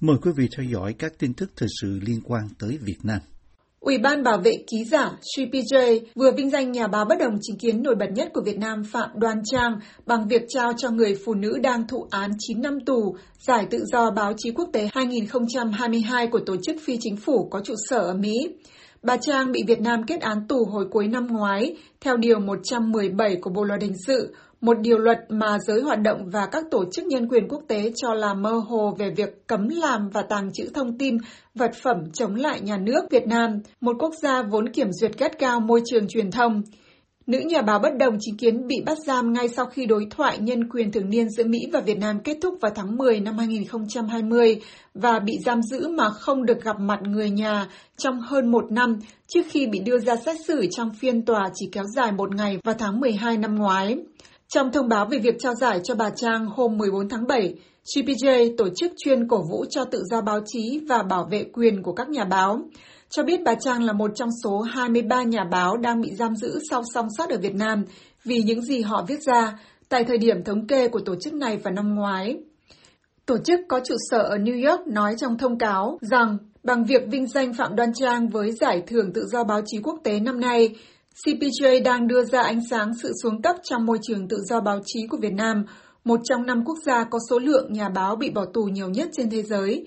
Mời quý vị theo dõi các tin tức thời sự liên quan tới Việt Nam. Ủy ban bảo vệ ký giả CPJ vừa vinh danh nhà báo bất đồng chính kiến nổi bật nhất của Việt Nam Phạm Đoan Trang bằng việc trao cho người phụ nữ đang thụ án 9 năm tù Giải tự do báo chí quốc tế 2022 của tổ chức phi chính phủ có trụ sở ở Mỹ. Bà Trang bị Việt Nam kết án tù hồi cuối năm ngoái theo Điều 117 của Bộ Luật Hình sự, một điều luật mà giới hoạt động và các tổ chức nhân quyền quốc tế cho là mơ hồ về việc cấm làm và tàng trữ thông tin, vật phẩm chống lại nhà nước Việt Nam, một quốc gia vốn kiểm duyệt gắt cao môi trường truyền thông. Nữ nhà báo bất đồng chính kiến bị bắt giam ngay sau khi đối thoại nhân quyền thường niên giữa Mỹ và Việt Nam kết thúc vào tháng 10 năm 2020 và bị giam giữ mà không được gặp mặt người nhà trong hơn một năm trước khi bị đưa ra xét xử trong phiên tòa chỉ kéo dài một ngày vào tháng 12 năm ngoái. Trong thông báo về việc trao giải cho bà Trang hôm 14 tháng 7, CPJ, tổ chức chuyên cổ vũ cho tự do báo chí và bảo vệ quyền của các nhà báo, cho biết bà Trang là một trong số 23 nhà báo đang bị giam giữ sau song sát ở Việt Nam vì những gì họ viết ra tại thời điểm thống kê của tổ chức này vào năm ngoái. Tổ chức có trụ sở ở New York nói trong thông cáo rằng bằng việc vinh danh Phạm Đoan Trang với giải thưởng tự do báo chí quốc tế năm nay, CPJ đang đưa ra ánh sáng sự xuống cấp trong môi trường tự do báo chí của Việt Nam, một trong năm quốc gia có số lượng nhà báo bị bỏ tù nhiều nhất trên thế giới.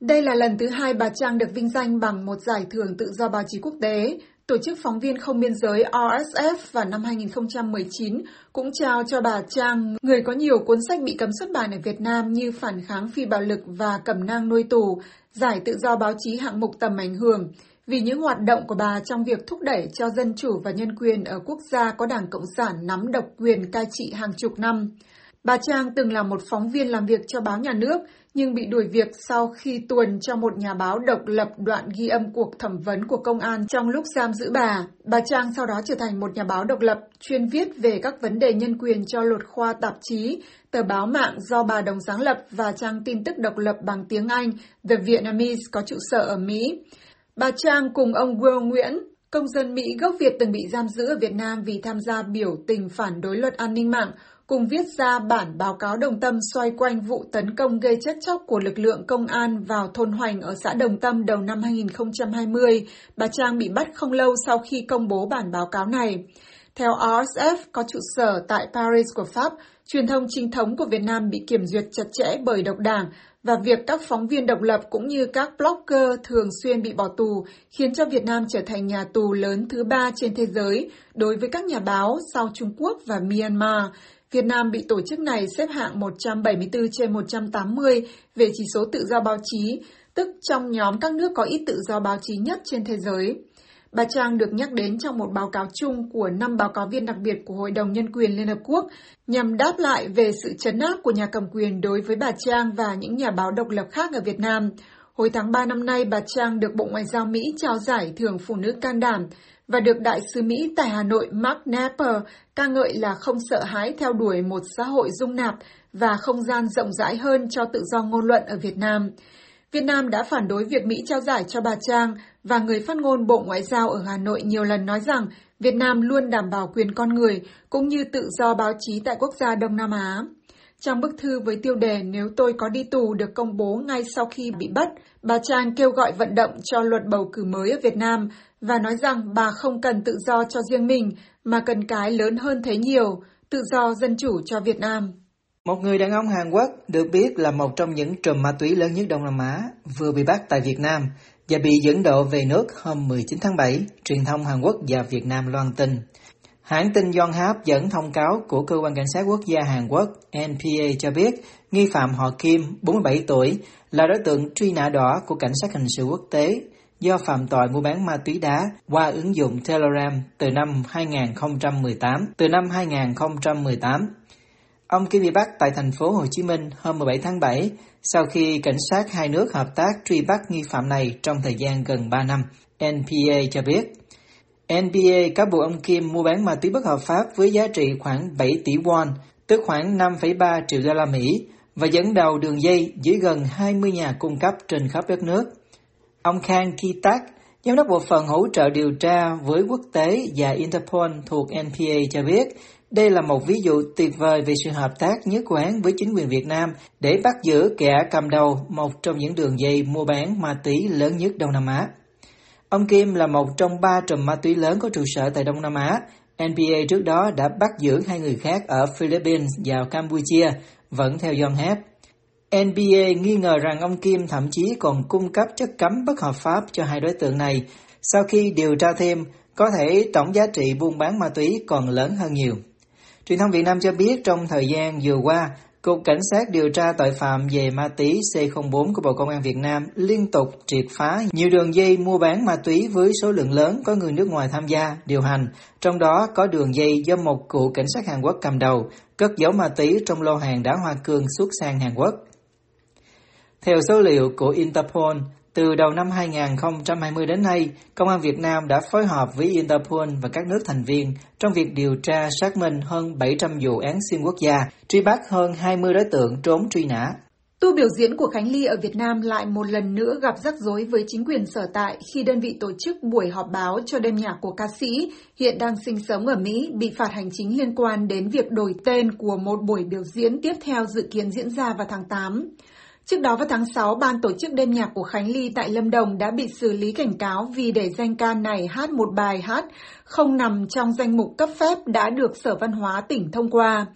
Đây là lần thứ hai bà Trang được vinh danh bằng một giải thưởng tự do báo chí quốc tế. Tổ chức phóng viên không biên giới RSF vào năm 2019 cũng trao cho bà Trang, người có nhiều cuốn sách bị cấm xuất bản ở Việt Nam như Phản kháng phi bạo lực và Cẩm nang nuôi tù, giải tự do báo chí hạng mục tầm ảnh hưởng vì những hoạt động của bà trong việc thúc đẩy cho dân chủ và nhân quyền ở quốc gia có Đảng Cộng sản nắm độc quyền cai trị hàng chục năm. Bà Trang từng là một phóng viên làm việc cho báo nhà nước, nhưng bị đuổi việc sau khi tuần cho một nhà báo độc lập đoạn ghi âm cuộc thẩm vấn của công an trong lúc giam giữ bà. Bà Trang sau đó trở thành một nhà báo độc lập, chuyên viết về các vấn đề nhân quyền cho luật khoa tạp chí, tờ báo mạng do bà đồng sáng lập và trang tin tức độc lập bằng tiếng Anh The Vietnamese có trụ sở ở Mỹ. Bà Trang cùng ông Will Nguyễn, công dân Mỹ gốc Việt từng bị giam giữ ở Việt Nam vì tham gia biểu tình phản đối luật an ninh mạng, cùng viết ra bản báo cáo đồng tâm xoay quanh vụ tấn công gây chết chóc của lực lượng công an vào thôn Hoành ở xã Đồng Tâm đầu năm 2020. Bà Trang bị bắt không lâu sau khi công bố bản báo cáo này. Theo RSF có trụ sở tại Paris của Pháp, truyền thông chính thống của Việt Nam bị kiểm duyệt chặt chẽ bởi độc đảng và việc các phóng viên độc lập cũng như các blogger thường xuyên bị bỏ tù khiến cho Việt Nam trở thành nhà tù lớn thứ ba trên thế giới đối với các nhà báo sau Trung Quốc và Myanmar. Việt Nam bị tổ chức này xếp hạng 174 trên 180 về chỉ số tự do báo chí, tức trong nhóm các nước có ít tự do báo chí nhất trên thế giới. Bà Trang được nhắc đến trong một báo cáo chung của năm báo cáo viên đặc biệt của Hội đồng Nhân quyền Liên Hợp Quốc nhằm đáp lại về sự chấn áp của nhà cầm quyền đối với bà Trang và những nhà báo độc lập khác ở Việt Nam. Hồi tháng 3 năm nay, bà Trang được Bộ Ngoại giao Mỹ trao giải thưởng Phụ nữ can đảm và được Đại sứ Mỹ tại Hà Nội Mark Napper ca ngợi là không sợ hãi theo đuổi một xã hội dung nạp và không gian rộng rãi hơn cho tự do ngôn luận ở Việt Nam. Việt Nam đã phản đối việc Mỹ trao giải cho bà Trang và người phát ngôn Bộ Ngoại giao ở Hà Nội nhiều lần nói rằng Việt Nam luôn đảm bảo quyền con người cũng như tự do báo chí tại quốc gia Đông Nam Á. Trong bức thư với tiêu đề Nếu tôi có đi tù được công bố ngay sau khi bị bắt, bà Trang kêu gọi vận động cho luật bầu cử mới ở Việt Nam và nói rằng bà không cần tự do cho riêng mình mà cần cái lớn hơn thế nhiều, tự do dân chủ cho Việt Nam. Một người đàn ông Hàn Quốc được biết là một trong những trùm ma túy lớn nhất Đông Nam Á vừa bị bắt tại Việt Nam và bị dẫn độ về nước hôm 19 tháng 7, truyền thông Hàn Quốc và Việt Nam loan tin. Hãng tin Yonhap dẫn thông cáo của Cơ quan Cảnh sát Quốc gia Hàn Quốc NPA cho biết nghi phạm họ Kim, 47 tuổi, là đối tượng truy nã đỏ của Cảnh sát Hình sự Quốc tế do phạm tội mua bán ma túy đá qua ứng dụng Telegram từ năm 2018. Từ năm 2018, Ông Kim bị bắt tại thành phố Hồ Chí Minh hôm 17 tháng 7 sau khi cảnh sát hai nước hợp tác truy bắt nghi phạm này trong thời gian gần 3 năm, NPA cho biết. NPA cáo buộc ông Kim mua bán ma túy bất hợp pháp với giá trị khoảng 7 tỷ won, tức khoảng 5,3 triệu đô la Mỹ, và dẫn đầu đường dây dưới gần 20 nhà cung cấp trên khắp đất nước. Ông Khang Kitak, giám đốc bộ phận hỗ trợ điều tra với quốc tế và Interpol thuộc NPA cho biết, đây là một ví dụ tuyệt vời về sự hợp tác nhất quán với chính quyền Việt Nam để bắt giữ kẻ cầm đầu một trong những đường dây mua bán ma túy lớn nhất Đông Nam Á. Ông Kim là một trong ba trùm ma túy lớn có trụ sở tại Đông Nam Á. NBA trước đó đã bắt giữ hai người khác ở Philippines và Campuchia, vẫn theo John Hep. NBA nghi ngờ rằng ông Kim thậm chí còn cung cấp chất cấm bất hợp pháp cho hai đối tượng này. Sau khi điều tra thêm, có thể tổng giá trị buôn bán ma túy còn lớn hơn nhiều. Truyền thông Việt Nam cho biết trong thời gian vừa qua, Cục Cảnh sát điều tra tội phạm về ma túy C04 của Bộ Công an Việt Nam liên tục triệt phá nhiều đường dây mua bán ma túy với số lượng lớn có người nước ngoài tham gia, điều hành, trong đó có đường dây do một cựu cảnh sát Hàn Quốc cầm đầu, cất giấu ma túy trong lô hàng đá hoa cương xuất sang Hàn Quốc. Theo số liệu của Interpol, từ đầu năm 2020 đến nay, Công an Việt Nam đã phối hợp với Interpol và các nước thành viên trong việc điều tra xác minh hơn 700 vụ án xuyên quốc gia, truy bắt hơn 20 đối tượng trốn truy nã. Tu biểu diễn của Khánh Ly ở Việt Nam lại một lần nữa gặp rắc rối với chính quyền sở tại khi đơn vị tổ chức buổi họp báo cho đêm nhạc của ca sĩ hiện đang sinh sống ở Mỹ bị phạt hành chính liên quan đến việc đổi tên của một buổi biểu diễn tiếp theo dự kiến diễn ra vào tháng 8. Trước đó vào tháng 6, ban tổ chức đêm nhạc của Khánh Ly tại Lâm Đồng đã bị xử lý cảnh cáo vì để danh ca này hát một bài hát không nằm trong danh mục cấp phép đã được Sở Văn hóa tỉnh thông qua.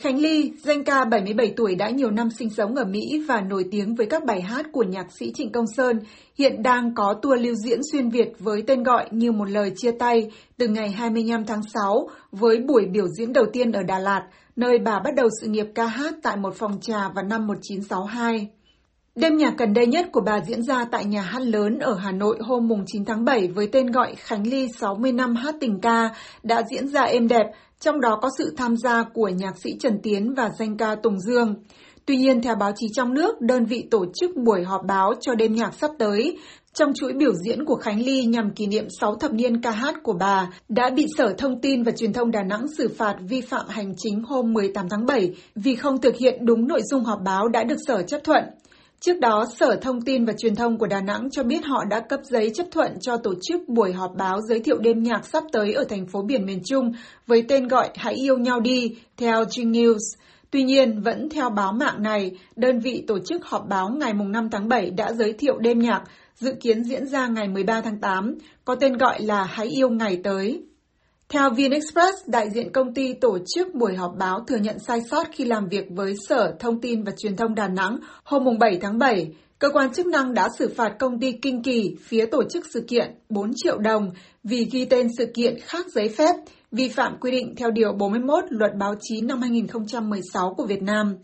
Khánh Ly, danh ca 77 tuổi đã nhiều năm sinh sống ở Mỹ và nổi tiếng với các bài hát của nhạc sĩ Trịnh Công Sơn, hiện đang có tour lưu diễn xuyên Việt với tên gọi như một lời chia tay từ ngày 25 tháng 6 với buổi biểu diễn đầu tiên ở Đà Lạt, nơi bà bắt đầu sự nghiệp ca hát tại một phòng trà vào năm 1962. Đêm nhạc gần đây nhất của bà diễn ra tại nhà hát lớn ở Hà Nội hôm mùng 9 tháng 7 với tên gọi Khánh Ly 60 năm hát tình ca đã diễn ra êm đẹp, trong đó có sự tham gia của nhạc sĩ Trần Tiến và danh ca Tùng Dương. Tuy nhiên, theo báo chí trong nước, đơn vị tổ chức buổi họp báo cho đêm nhạc sắp tới, trong chuỗi biểu diễn của Khánh Ly nhằm kỷ niệm 6 thập niên ca hát của bà, đã bị Sở Thông tin và Truyền thông Đà Nẵng xử phạt vi phạm hành chính hôm 18 tháng 7 vì không thực hiện đúng nội dung họp báo đã được Sở chấp thuận. Trước đó, Sở Thông tin và Truyền thông của Đà Nẵng cho biết họ đã cấp giấy chấp thuận cho tổ chức buổi họp báo giới thiệu đêm nhạc sắp tới ở thành phố biển miền Trung với tên gọi Hãy yêu nhau đi, theo G News. Tuy nhiên, vẫn theo báo mạng này, đơn vị tổ chức họp báo ngày 5 tháng 7 đã giới thiệu đêm nhạc, dự kiến diễn ra ngày 13 tháng 8, có tên gọi là Hãy yêu ngày tới. Theo VnExpress, đại diện công ty tổ chức buổi họp báo thừa nhận sai sót khi làm việc với Sở Thông tin và Truyền thông Đà Nẵng hôm 7 tháng 7. Cơ quan chức năng đã xử phạt công ty Kinh Kỳ, phía tổ chức sự kiện, 4 triệu đồng vì ghi tên sự kiện khác giấy phép, vi phạm quy định theo Điều 41 Luật Báo chí năm 2016 của Việt Nam.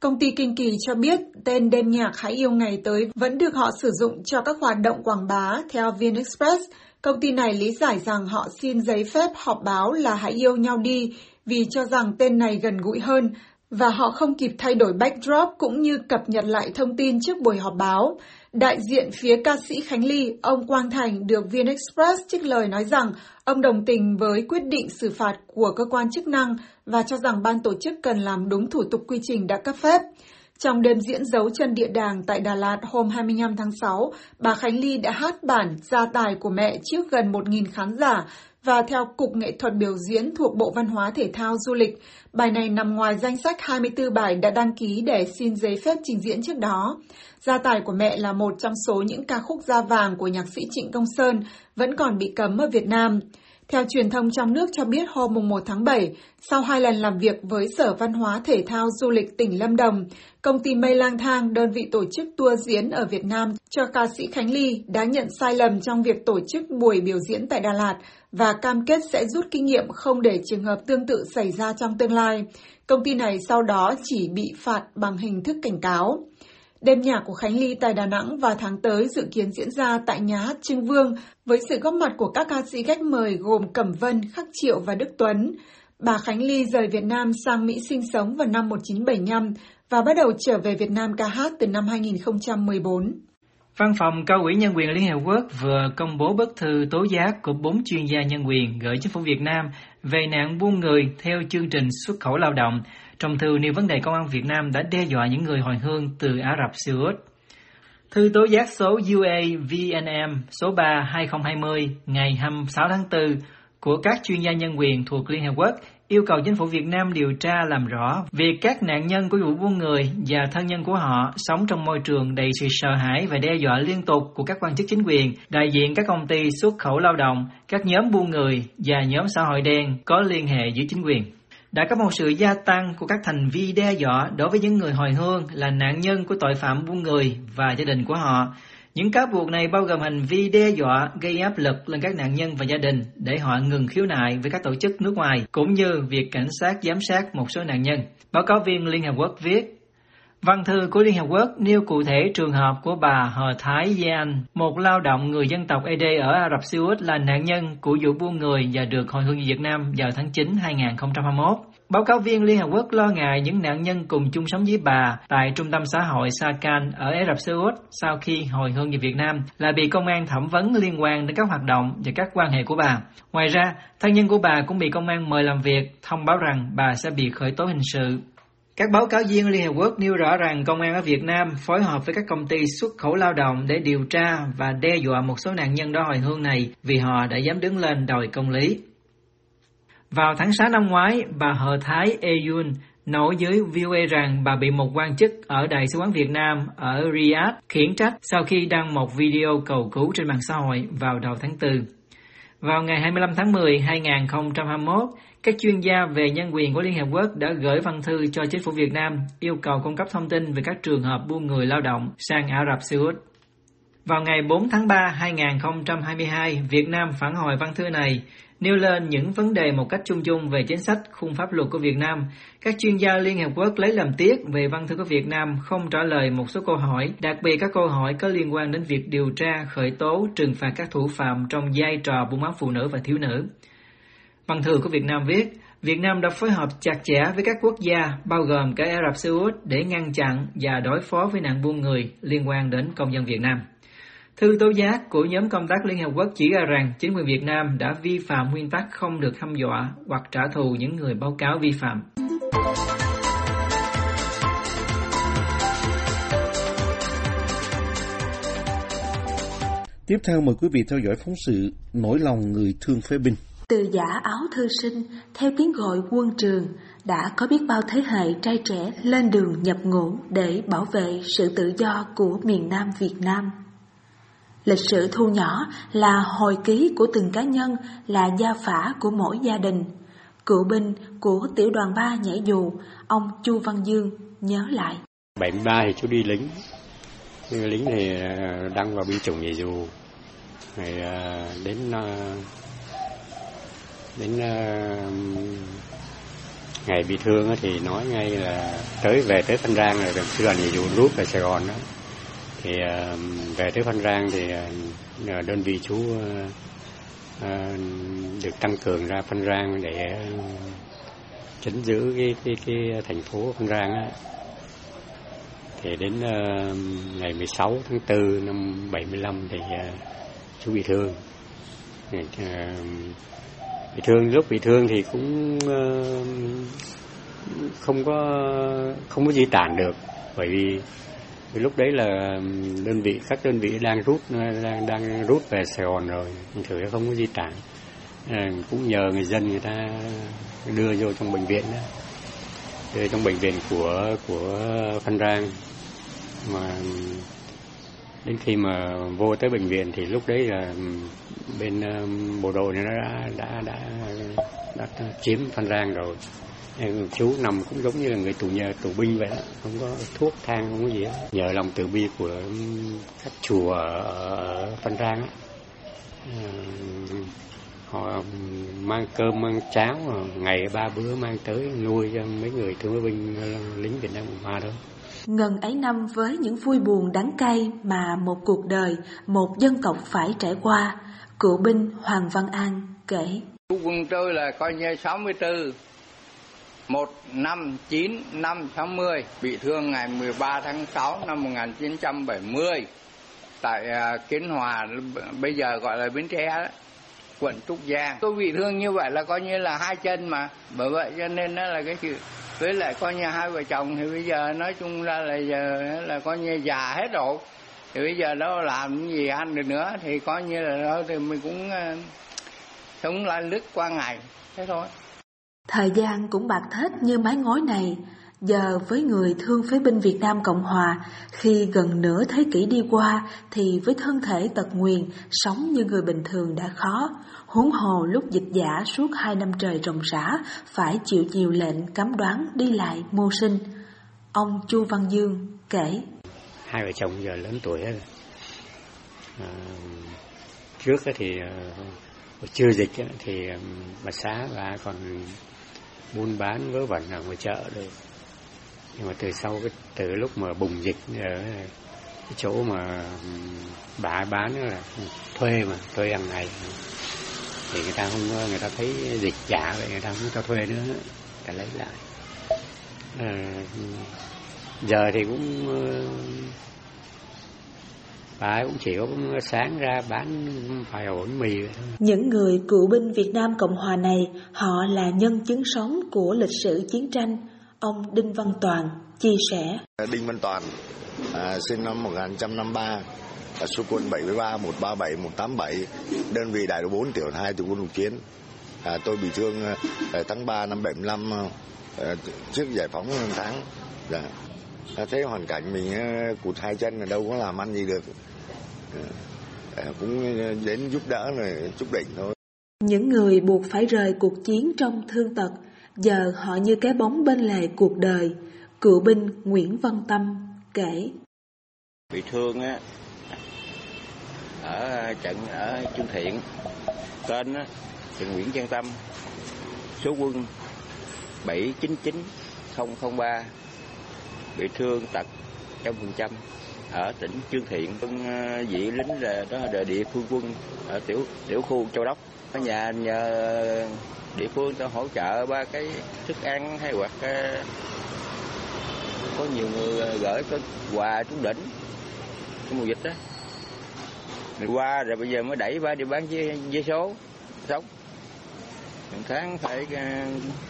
Công ty Kinh Kỳ cho biết tên đêm nhạc Hãy yêu ngày tới vẫn được họ sử dụng cho các hoạt động quảng bá theo VnExpress. Công ty này lý giải rằng họ xin giấy phép họp báo là Hãy yêu nhau đi vì cho rằng tên này gần gũi hơn và họ không kịp thay đổi backdrop cũng như cập nhật lại thông tin trước buổi họp báo. Đại diện phía ca sĩ Khánh Ly, ông Quang Thành được VnExpress trích lời nói rằng ông đồng tình với quyết định xử phạt của cơ quan chức năng và cho rằng ban tổ chức cần làm đúng thủ tục quy trình đã cấp phép. Trong đêm diễn dấu chân địa đàng tại Đà Lạt hôm 25 tháng 6, bà Khánh Ly đã hát bản gia tài của mẹ trước gần 1.000 khán giả và theo Cục Nghệ thuật biểu diễn thuộc Bộ Văn hóa Thể thao Du lịch. Bài này nằm ngoài danh sách 24 bài đã đăng ký để xin giấy phép trình diễn trước đó. Gia tài của mẹ là một trong số những ca khúc da vàng của nhạc sĩ Trịnh Công Sơn vẫn còn bị cấm ở Việt Nam. Theo truyền thông trong nước cho biết hôm 1 tháng 7, sau hai lần làm việc với Sở Văn hóa Thể thao Du lịch tỉnh Lâm Đồng, công ty Mây Lang Thang, đơn vị tổ chức tour diễn ở Việt Nam cho ca sĩ Khánh Ly đã nhận sai lầm trong việc tổ chức buổi biểu diễn tại Đà Lạt và cam kết sẽ rút kinh nghiệm không để trường hợp tương tự xảy ra trong tương lai. Công ty này sau đó chỉ bị phạt bằng hình thức cảnh cáo. Đêm nhạc của Khánh Ly tại Đà Nẵng vào tháng tới dự kiến diễn ra tại nhà hát Trưng Vương với sự góp mặt của các ca sĩ khách mời gồm Cẩm Vân, Khắc Triệu và Đức Tuấn. Bà Khánh Ly rời Việt Nam sang Mỹ sinh sống vào năm 1975 và bắt đầu trở về Việt Nam ca hát từ năm 2014. Văn phòng Cao ủy Nhân quyền Liên Hợp Quốc vừa công bố bức thư tố giác của bốn chuyên gia nhân quyền gửi chính phủ Việt Nam về nạn buôn người theo chương trình xuất khẩu lao động. Trong thư nêu vấn đề công an Việt Nam đã đe dọa những người hồi hương từ Ả Rập Xê Út. Thư tố giác số UAVNM số 3 2020 ngày 26 tháng 4 của các chuyên gia nhân quyền thuộc Liên Hợp Quốc yêu cầu chính phủ Việt Nam điều tra làm rõ việc các nạn nhân của vụ buôn người và thân nhân của họ sống trong môi trường đầy sự sợ hãi và đe dọa liên tục của các quan chức chính quyền, đại diện các công ty xuất khẩu lao động, các nhóm buôn người và nhóm xã hội đen có liên hệ với chính quyền đã có một sự gia tăng của các thành vi đe dọa đối với những người hồi hương là nạn nhân của tội phạm buôn người và gia đình của họ. Những cáo buộc này bao gồm hành vi đe dọa gây áp lực lên các nạn nhân và gia đình để họ ngừng khiếu nại với các tổ chức nước ngoài, cũng như việc cảnh sát giám sát một số nạn nhân. Báo cáo viên Liên Hợp Quốc viết, Văn thư của Liên Hợp Quốc nêu cụ thể trường hợp của bà Hờ Thái Gian, một lao động người dân tộc ED ở Ả Rập Xê Út là nạn nhân của vụ buôn người và được hồi hương về Việt Nam vào tháng 9 2021. Báo cáo viên Liên Hợp Quốc lo ngại những nạn nhân cùng chung sống với bà tại trung tâm xã hội Sakan ở Ả Rập Xê Út sau khi hồi hương về Việt Nam là bị công an thẩm vấn liên quan đến các hoạt động và các quan hệ của bà. Ngoài ra, thân nhân của bà cũng bị công an mời làm việc, thông báo rằng bà sẽ bị khởi tố hình sự các báo cáo viên Liên Hợp Quốc nêu rõ rằng công an ở Việt Nam phối hợp với các công ty xuất khẩu lao động để điều tra và đe dọa một số nạn nhân đó hồi hương này vì họ đã dám đứng lên đòi công lý. Vào tháng 6 năm ngoái, bà Hờ Thái Eyun nổi với VOA rằng bà bị một quan chức ở Đại sứ quán Việt Nam ở Riyadh khiển trách sau khi đăng một video cầu cứu trên mạng xã hội vào đầu tháng 4. Vào ngày 25 tháng 10, 2021, các chuyên gia về nhân quyền của Liên Hợp Quốc đã gửi văn thư cho chính phủ Việt Nam yêu cầu cung cấp thông tin về các trường hợp buôn người lao động sang Ả Rập Xê Út. Vào ngày 4 tháng 3, 2022, Việt Nam phản hồi văn thư này, nêu lên những vấn đề một cách chung chung về chính sách khung pháp luật của Việt Nam. Các chuyên gia Liên Hợp Quốc lấy làm tiếc về văn thư của Việt Nam không trả lời một số câu hỏi, đặc biệt các câu hỏi có liên quan đến việc điều tra, khởi tố, trừng phạt các thủ phạm trong vai trò buôn bán phụ nữ và thiếu nữ. Văn thư của Việt Nam viết, Việt Nam đã phối hợp chặt chẽ với các quốc gia, bao gồm cả Ả Rập Xê Út, để ngăn chặn và đối phó với nạn buôn người liên quan đến công dân Việt Nam. Thư tố giác của nhóm công tác Liên Hợp Quốc chỉ ra rằng chính quyền Việt Nam đã vi phạm nguyên tắc không được hăm dọa hoặc trả thù những người báo cáo vi phạm. Tiếp theo mời quý vị theo dõi phóng sự Nỗi lòng người thương phế binh. Từ giả áo thư sinh, theo tiếng gọi quân trường, đã có biết bao thế hệ trai trẻ lên đường nhập ngũ để bảo vệ sự tự do của miền Nam Việt Nam. Lịch sử thu nhỏ là hồi ký của từng cá nhân, là gia phả của mỗi gia đình. Cựu binh của tiểu đoàn 3 nhảy dù, ông Chu Văn Dương nhớ lại. 73 thì chú đi lính, lính thì ờ, đăng vào binh chủng nhảy dù. Rồi ờ, đến ờ, đến ngày bị thương thì nói ngay là tới về tới Phan Rang rồi sư đoàn nhảy dù rút về Sài Gòn đó thì ờ, về tới Phan Rang thì ờ, đơn vị chú ờ, được tăng cường ra Phan Rang để chấn giữ cái cái cái thành phố Phan Rang á. Thì đến ngày 16 tháng 4 năm 75 thì chú bị thương. Bị thương, lúc bị thương thì cũng không có không có di tản được bởi vì thì lúc đấy là đơn vị các đơn vị đang rút ờ, đang đang rút về Sài Gòn rồi thử không có di tản. À, cũng nhờ người dân người ta đưa vô trong bệnh viện đó. Đưa trong bệnh viện của của Phan Rang. Mà đến khi mà vô tới bệnh viện thì lúc đấy là bên bộ đội nó đã đã đã, đã, đã chiếm Phan Rang rồi chú nằm cũng giống như là người tù nhà tù binh vậy đó. Không có thuốc thang không có gì hết. Nhờ lòng từ bi của các chùa ở Phan Rang á. Họ mang cơm mang cháo ngày ba bữa mang tới nuôi cho mấy người thương binh lính Việt Nam Cộng Hòa thôi. Ngần ấy năm với những vui buồn đắng cay mà một cuộc đời, một dân tộc phải trải qua, cựu binh Hoàng Văn An kể. Quân tôi là coi như 64, một năm chín năm sáu mươi bị thương ngày 13 tháng 6 năm 1970 tại à, Kiến Hòa, bây giờ gọi là Bến Tre đó quận Trúc Giang. Tôi bị thương như vậy là coi như là hai chân mà. Bởi vậy cho nên đó là cái chuyện với lại coi như hai vợ chồng thì bây giờ nói chung ra là giờ là coi như già hết rồi. Thì bây giờ đâu làm gì ăn được nữa, thì coi như là đó thì mình cũng à, sống lại lứt qua ngày. Thế thôi. Thời gian cũng bạc thết như mái ngói này, giờ với người thương phế binh Việt Nam Cộng Hòa, khi gần nửa thế kỷ đi qua thì với thân thể tật nguyền, sống như người bình thường đã khó. Huống hồ lúc dịch giả suốt hai năm trời ròng rã, phải chịu nhiều lệnh cấm đoán đi lại mưu sinh. Ông Chu Văn Dương kể. Hai vợ chồng giờ lớn tuổi rồi. À, trước thì à, chưa dịch thì bà xá bà còn buôn bán vớ vẩn ở ngoài chợ được nhưng mà từ sau cái từ lúc mà bùng dịch ở cái chỗ mà bà bán là thuê mà thuê hàng ngày. Thì người ta không người ta thấy dịch giả vậy người ta không cho thuê nữa ta lấy lại. À, giờ thì cũng bà ấy cũng chỉ có sáng ra bán vài ổn mì thôi. Những người cựu binh Việt Nam Cộng Hòa này, họ là nhân chứng sống của lịch sử chiến tranh. Ông Đinh Văn Toàn chia sẻ. Đinh Văn Toàn, à, sinh năm 1953, à, số quân 73, 137, 187, đơn vị đại đội 4 tiểu 2 từ quân lục chiến. À, tôi bị thương à, tháng 3 năm 75 à, trước giải phóng tháng. Dạ. À, thấy hoàn cảnh mình à, cụt hai chân là đâu có làm ăn gì được. À, cũng đến giúp đỡ rồi chúc định thôi. Những người buộc phải rời cuộc chiến trong thương tật, giờ họ như cái bóng bên lề cuộc đời. Cựu binh Nguyễn Văn Tâm kể. Bị thương á, ở trận ở Trung Thiện, tên á, thì Nguyễn Văn Tâm, số quân 799003, bị thương tật trăm phần trăm ở tỉnh Trương Thiện, vị ờ, lính là đó là địa phương quân ở tiểu tiểu khu Châu Đốc. Ở nhà nhờ địa phương ta hỗ trợ ba cái thức ăn hay hoặc ờ, có nhiều người ờ, gửi có quà trúng đỉnh trong mùa dịch đó mình qua rồi bây giờ mới đẩy ba đi bán vé, vé số sống. Một tháng phải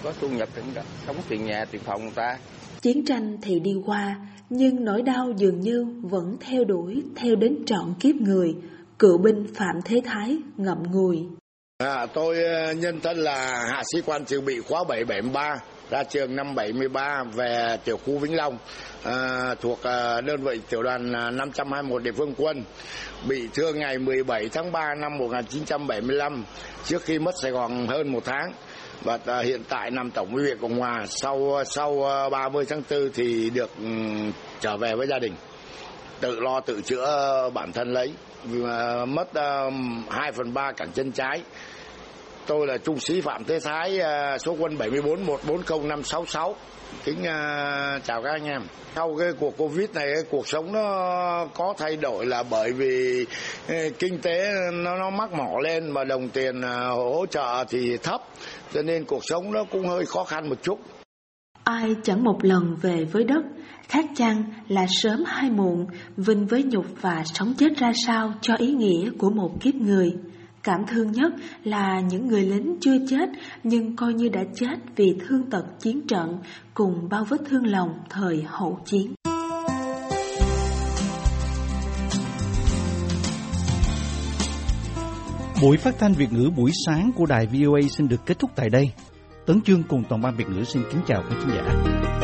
có thu nhập để sống tiền nhà tiền phòng người ta chiến tranh thì đi qua nhưng nỗi đau dường như vẫn theo đuổi theo đến trọn kiếp người. Cựu binh phạm thế thái ngậm ngùi. À, tôi ờ, nhân thân là hạ sĩ quan trường bị khóa 773 ra trường năm 73 về tiểu khu Vĩnh Long à, thuộc à, đơn vị tiểu đoàn 521 địa phương quân. Bị thương ngày 17 tháng 3 năm 1975 trước khi mất Sài Gòn hơn một tháng và à, hiện tại nằm tổng với viện Cộng Hòa sau à, sau à, 30 tháng 4 thì được ừ, trở về với gia đình. Tự lo tự chữa bản thân lấy. Mất 2 phần 3 cẳng chân trái. Tôi là trung sĩ Phạm Thế Thái, à, số quân 74 140566. Kính uh, chào các anh em. Sau cái cuộc Covid này, cái cuộc sống nó có thay đổi là bởi vì à, kinh tế nó nó mắc mỏ lên mà đồng tiền hỗ trợ thì thấp, cho nên cuộc sống nó cũng hơi khó khăn một chút. Ai chẳng một lần về với đất, khác chăng là sớm hay muộn, vinh với nhục và sống chết ra sao cho ý nghĩa của một kiếp người. Cảm thương nhất là những người lính chưa chết, nhưng coi như đã chết vì thương tật chiến trận cùng bao vết thương lòng thời hậu chiến. Buổi phát thanh Việt ngữ buổi sáng của đài VOA xin được kết thúc tại đây. Tấn Chương cùng toàn ban Việt ngữ xin kính chào các khán giả.